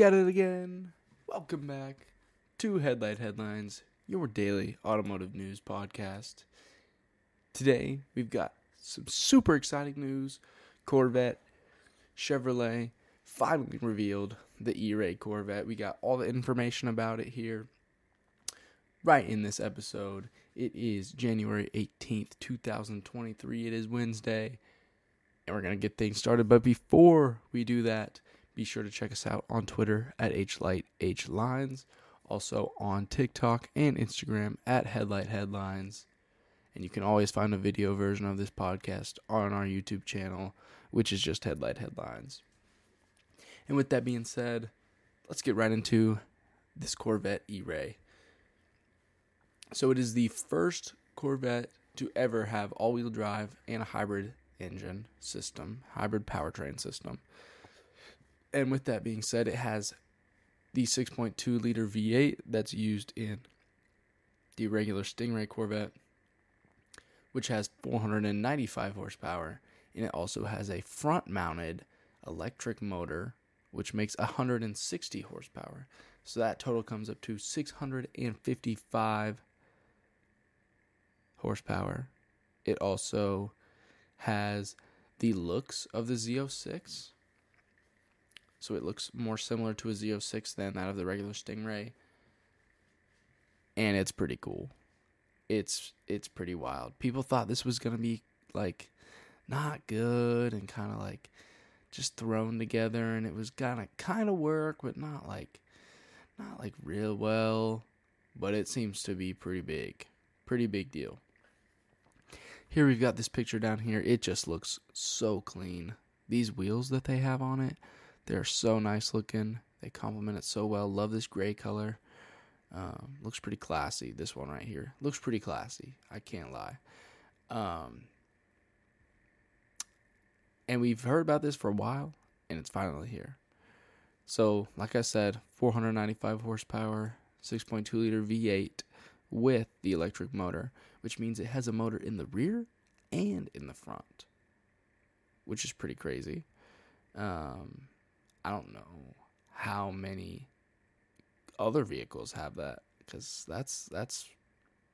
at it again. Welcome back to Headlight Headlines, your daily automotive news podcast. Today, we've got some super exciting news. Corvette, Chevrolet finally revealed the E-Ray Corvette. We got all the information about it here right in this episode. It is January 18th, 2023. It is Wednesday, and we're going to get things started. But before we do that, be sure to check us out on Twitter at hlight HLightHlines, also on TikTok and Instagram at Headlight Headlines. And you can always find a video version of this podcast on our YouTube channel, which is just Headlight Headlines. And with that being said, let's get right into this Corvette E-Ray. So it is the first Corvette to ever have all-wheel drive and a hybrid engine system, hybrid powertrain system. And with that being said, it has the 6.2 liter V8 that's used in the regular Stingray Corvette, which has 495 horsepower, and it also has a front-mounted electric motor which makes 160 horsepower. So that total comes up to 655 horsepower. It also has the looks of the Z06. So it looks more similar to a Z06 than that of the regular Stingray. And it's pretty cool. It's it's pretty wild. People thought this was to be like not good and kind of like just thrown together and it was gonna kind of work but not like not like real well but it seems to be pretty big pretty big deal here we've got this picture down here. It just looks so clean. These wheels that they have on it, they're so nice looking. They complement it so well. Love this gray color. Um, looks pretty classy. This one right here looks pretty classy. I can't lie. Um, and we've heard about this for a while, and it's finally here. So, like I said, 495 horsepower, 6.2 liter V8 with the electric motor, which means it has a motor in the rear and in the front, which is pretty crazy. Um, I don't know how many other vehicles have that because that's that's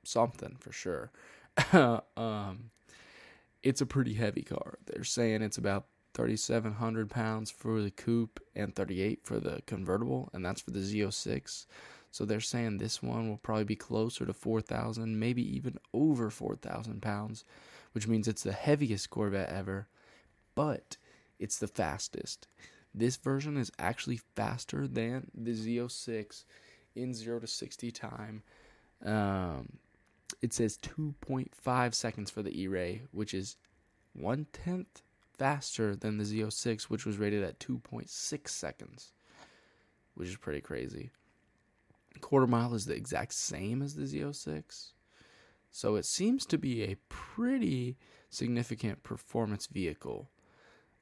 something for sure. um, it's a pretty heavy car. They're saying it's about 3,700 pounds for the coupe and 38 for the convertible, and that's for the Z06. So they're saying this one will probably be closer to 4,000, maybe even over 4,000 pounds, which means it's the heaviest Corvette ever, but it's the fastest. This version is actually faster than the Z06 in 0 to 60 time. Um, it says 2.5 seconds for the E Ray, which is one tenth faster than the Z06, which was rated at 2.6 seconds, which is pretty crazy quarter mile is the exact same as the Z06. So it seems to be a pretty significant performance vehicle.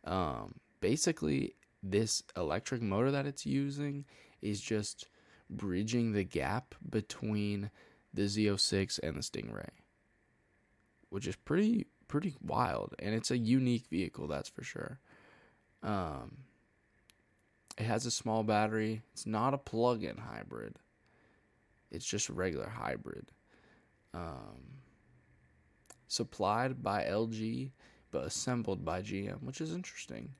Um, basically, this electric motor that it's using is just bridging the gap between the Z06 and the Stingray, which is pretty pretty wild, and it's a unique vehicle, that's for sure. Um, it has a small battery. It's not a plug-in hybrid. It's just a regular hybrid. Um, supplied by LG, but assembled by GM, which is interesting.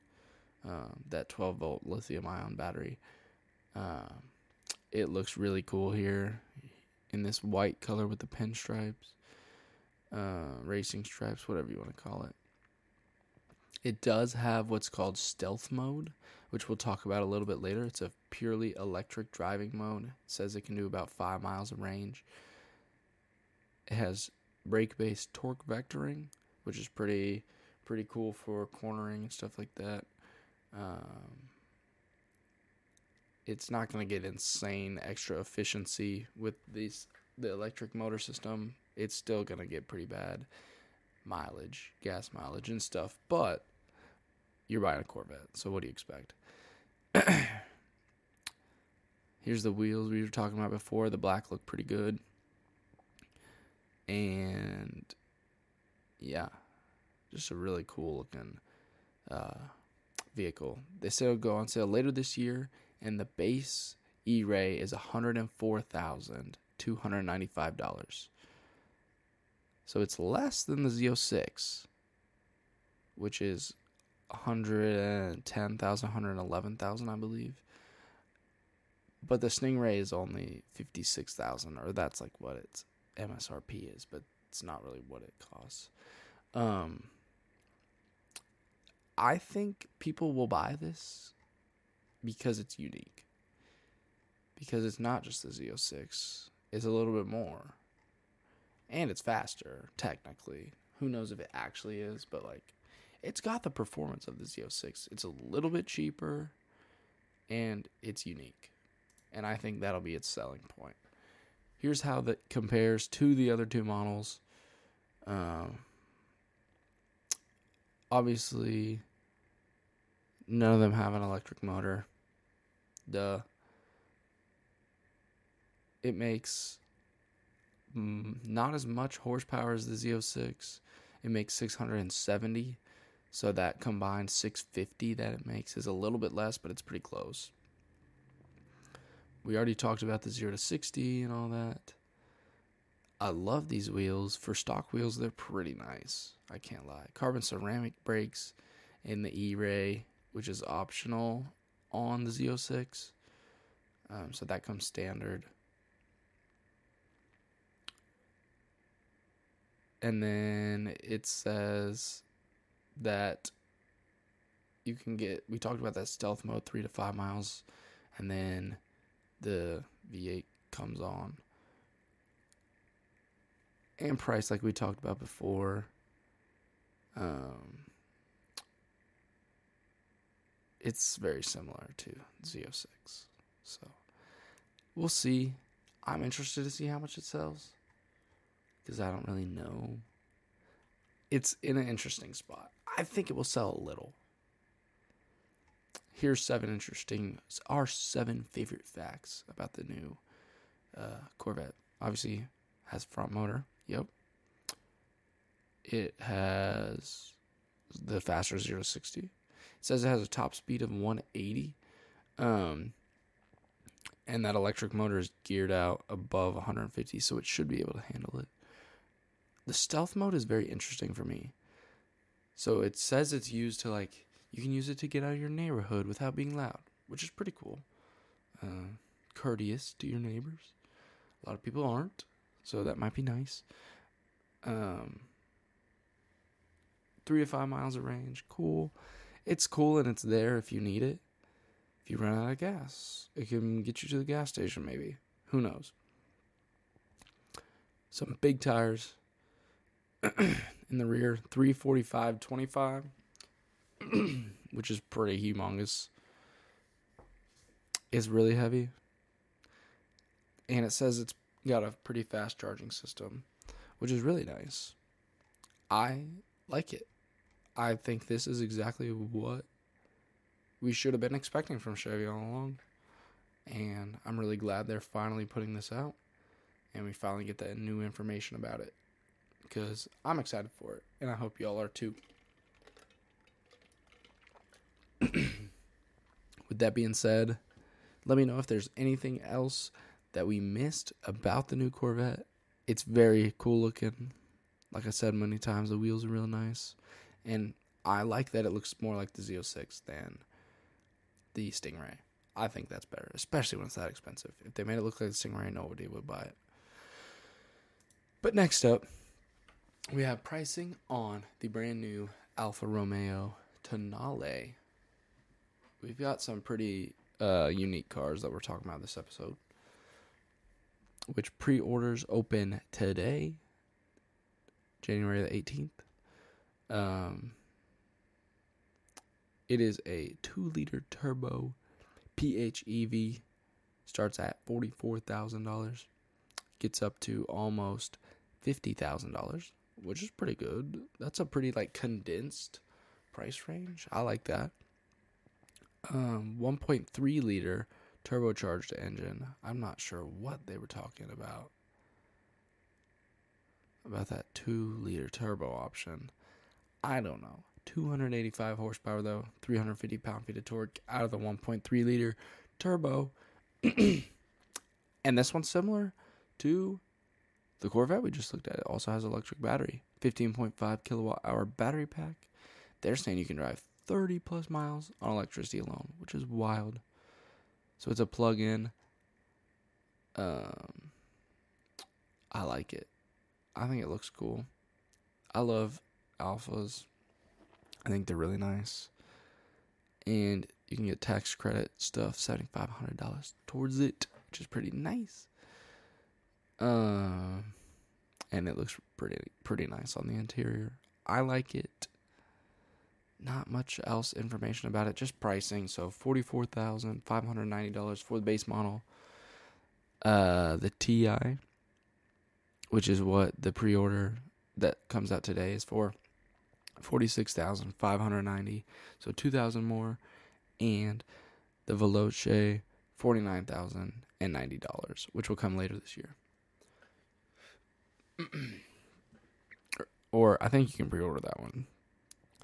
Um, that 12 volt lithium ion battery. Um, it looks really cool here in this white color with the pinstripes, uh, racing stripes, whatever you want to call it. It does have what's called stealth mode, which we'll talk about a little bit later. It's a purely electric driving mode. It says it can do about five miles of range. It has brake based torque vectoring, which is pretty pretty cool for cornering and stuff like that. Um, it's not going to get insane extra efficiency with these the electric motor system. It's still going to get pretty bad mileage, gas mileage and stuff, but you're buying a Corvette, so what do you expect? Here's the wheels we were talking about before. The black look pretty good. And yeah, just a really cool looking uh, vehicle. They said it'll go on sale later this year and the base E-Ray is $104,295. So it's less than the Z06, which is 110,000, 111,000, I believe. But the Stingray is only 56,000 or that's like what its MSRP is, but it's not really what it costs. Um I think people will buy this because it's unique. Because it's not just the Z06, it's a little bit more. And it's faster, technically. Who knows if it actually is, but like it's got the performance of the Z06. It's a little bit cheaper and it's unique. And I think that'll be its selling point. Here's how that compares to the other two models. Um, obviously, none of them have an electric motor. Duh. It makes mm, not as much horsepower as the Z06. It makes 670. So that combined 650 that it makes is a little bit less, but it's pretty close. We already talked about the 0 to 60 and all that. I love these wheels. For stock wheels, they're pretty nice. I can't lie. Carbon ceramic brakes in the E Ray, which is optional on the Z06. Um, so that comes standard. And then it says that you can get, we talked about that stealth mode, three to five miles. And then the V8 comes on. And price, like we talked about before. Um, it's very similar to Z06. So we'll see. I'm interested to see how much it sells because I don't really know. It's in an interesting spot. I think it will sell a little. Here's seven interesting, our seven favorite facts about the new uh, Corvette. Obviously, has front motor. Yep. It has the faster 0 to 60. It says it has a top speed of 180. Um, and that electric motor is geared out above 150, so it should be able to handle it. The stealth mode is very interesting for me. So it says it's used to like you can use it to get out of your neighborhood without being loud, which is pretty cool. Uh, courteous to your neighbors. A lot of people aren't, so that might be nice. Um, three to five miles of range, cool. It's cool and it's there if you need it. If you run out of gas, it can get you to the gas station, maybe. Who knows? Some big tires in the rear, 345 25. which is pretty humongous, is really heavy. And it says it's got a pretty fast charging system, which is really nice. I like it. I think this is exactly what we should have been expecting from Chevy all along. And I'm really glad they're finally putting this out. And we finally get that new information about it. Because I'm excited for it. And I hope y'all are too. With that being said, let me know if there's anything else that we missed about the new Corvette. It's very cool looking. Like I said many times, the wheels are real nice. And I like that it looks more like the Z06 than the Stingray. I think that's better, especially when it's that expensive. If they made it look like the Stingray, nobody would buy it. But next up, we have pricing on the brand new Alfa Romeo Tonale we've got some pretty uh, unique cars that we're talking about this episode, which pre-orders open today, January the eighteenth. Um, it is a two-liter turbo PHEV. Starts at forty-four thousand dollars, gets up to almost fifty thousand dollars, which is pretty good. That's a pretty like condensed price range. I like that um, 1.3 liter turbocharged engine. I'm not sure what they were talking about. About that 2 liter turbo option. I don't know. 285 horsepower though, 350 pound feet of torque out of the 1.3 liter turbo. and this one's similar to the Corvette we just looked at. It also has electric battery, 15.5 kilowatt hour battery pack. They're saying you can drive 30 plus miles on electricity alone, which is wild. So it's a plug in. Um, I like it. I think it looks cool. I love Alfas. I think they're really nice. And you can get tax credit stuff, seventy five hundred dollars towards it, which is pretty nice. Um, and it looks pretty pretty nice on the interior. I like it. Not much else information about it, just pricing. So forty four thousand five hundred ninety dollars for the base model. Uh, the Ti, which is what the pre order that comes out today is for. Forty six thousand five hundred ninety, so two thousand more, and the Veloce forty nine thousand and ninety dollars, which will come later this year. or I think you can pre-order that one.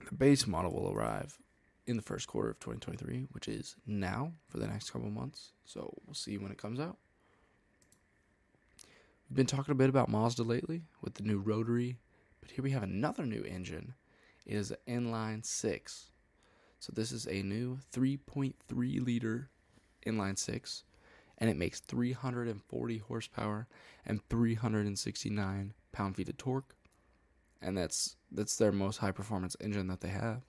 The base model will arrive in the first quarter of 2023, which is now for the next couple months. So we'll see when it comes out. We've been talking a bit about Mazda lately with the new rotary, but here we have another new engine. It is an inline six. So this is a new 3.3 liter inline six, and it makes 340 horsepower and 369 pound feet of torque, and that's that's their most high performance engine that they have.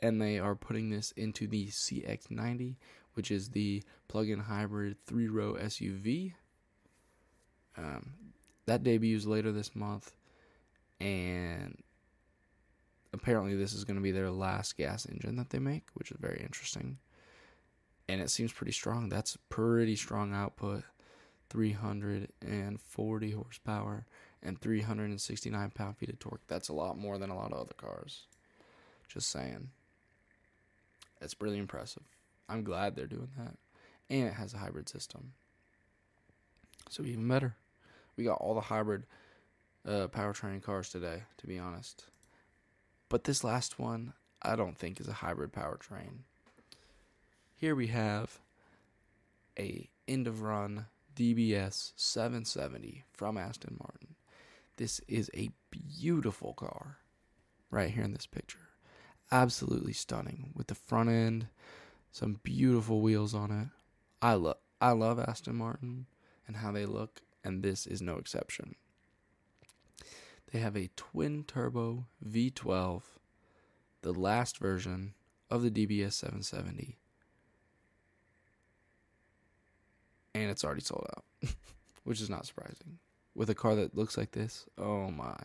And they are putting this into the CX90, which is the plug-in hybrid three-row SUV. Um, that debuts later this month, and apparently this is going to be their last gas engine that they make, which is very interesting. And it seems pretty strong. That's pretty strong output. 340 horsepower and 369 pound feet of torque. That's a lot more than a lot of other cars. Just saying. It's really impressive. I'm glad they're doing that. And it has a hybrid system. So even better. We got all the hybrid uh, powertrain cars today, to be honest. But this last one, I don't think is a hybrid powertrain. Here we have a end of run DBS 770 from Aston Martin. This is a beautiful car right here in this picture. Absolutely stunning with the front end, some beautiful wheels on it. I love I love Aston Martin and how they look and this is no exception. They have a twin turbo V12, the last version of the DBS 770 and it's already sold out, which is not surprising. With a car that looks like this, oh my.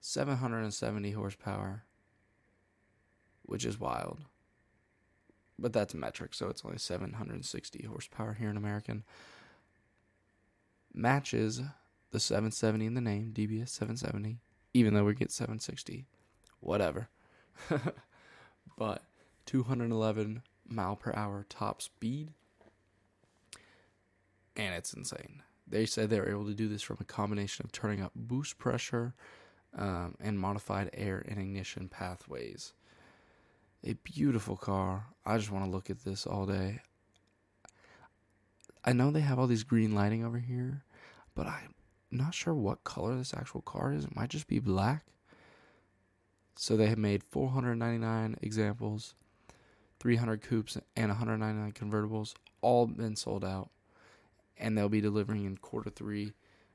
770 horsepower, which is wild. But that's metric, so it's only 760 horsepower here in American. Matches the 770 in the name, DBS 770, even though we get 760. Whatever. but 211 mile per hour top speed and it's insane. They said they were able to do this from a combination of turning up boost pressure um, and modified air and ignition pathways. A beautiful car. I just want to look at this all day. I know they have all these green lighting over here, but I'm not sure what color this actual car is. It might just be black. So they have made 499 examples, 300 coupes, and 199 convertibles, all been sold out and they'll be delivering in quarter three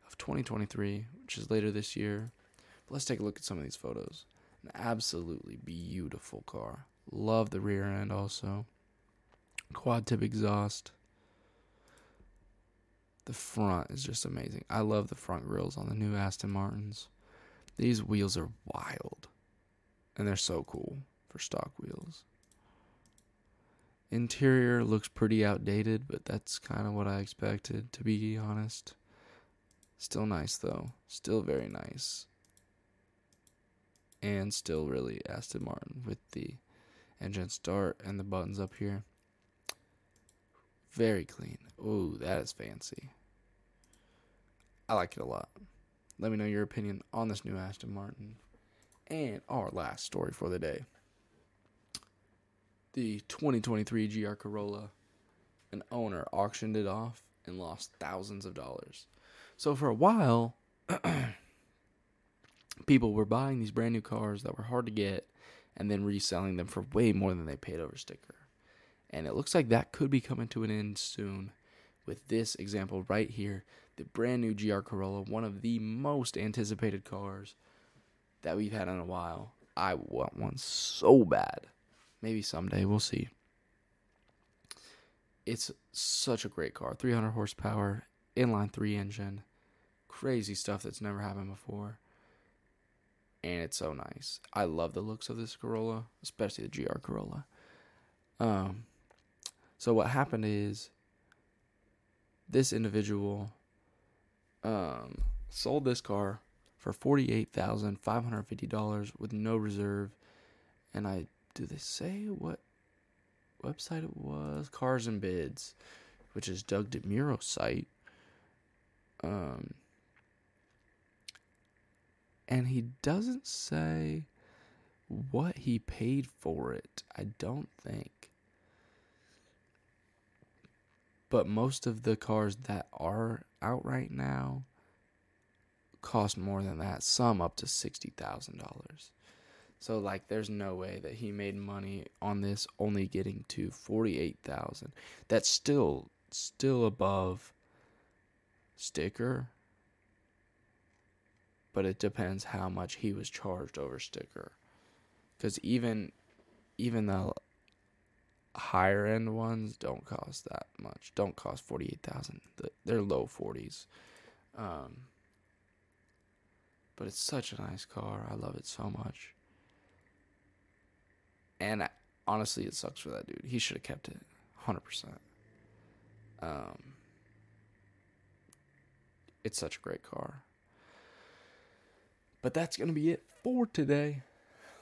of 2023, which is later this year. But let's take a look at some of these photos. An absolutely beautiful car. Love the rear end also. Quad tip exhaust. The front is just amazing. I love the front grills on the new Aston Martins. These wheels are wild. And they're so cool for stock wheels. Interior looks pretty outdated, but that's kind of what I expected, to be honest. Still nice, though. Still very nice. And still really Aston Martin with the engine start and the buttons up here. Very clean. Ooh, that is fancy. I like it a lot. Let me know your opinion on this new Aston Martin. And our last story for the day the 2023 GR Corolla an owner auctioned it off and lost thousands of dollars. So for a while, people were buying these brand new cars that were hard to get and then reselling them for way more than they paid over sticker. And it looks like that could be coming to an end soon with this example right here the brand new GR Corolla, one of the most anticipated cars that we've had in a while. I want one so bad. Maybe someday, we'll see. It's such a great car 300 horsepower, inline 3 engine, crazy stuff that's never happened before. And it's so nice. I love the looks of this Corolla, especially the GR Corolla. Um, so what happened is this individual um, sold this car for forty eight thousand five hundred fifty dollars with no reserve, and I do they say what website it was? Cars and Bids, which is Doug DeMuro's site. Um, and he doesn't say what he paid for it. I don't think. But most of the cars that are out right now cost more than that, some up to $60,000. So like there's no way that he made money on this only getting to 48,000. That's still still above sticker. But it depends how much he was charged over sticker. Cuz even even the higher end ones don't cost that much. Don't cost 48,000. They're low 40s. Um but it's such a nice car. I love it so much. And I, honestly, it sucks for that dude. He should have kept it 100%. Um, it's such a great car. But that's going to be it for today.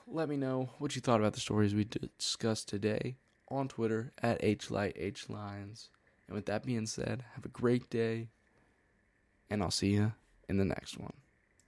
Let me know what you thought about the stories we discussed today on Twitter at HLightHLines. And with that being said, have a great day, and I'll see you in the next one.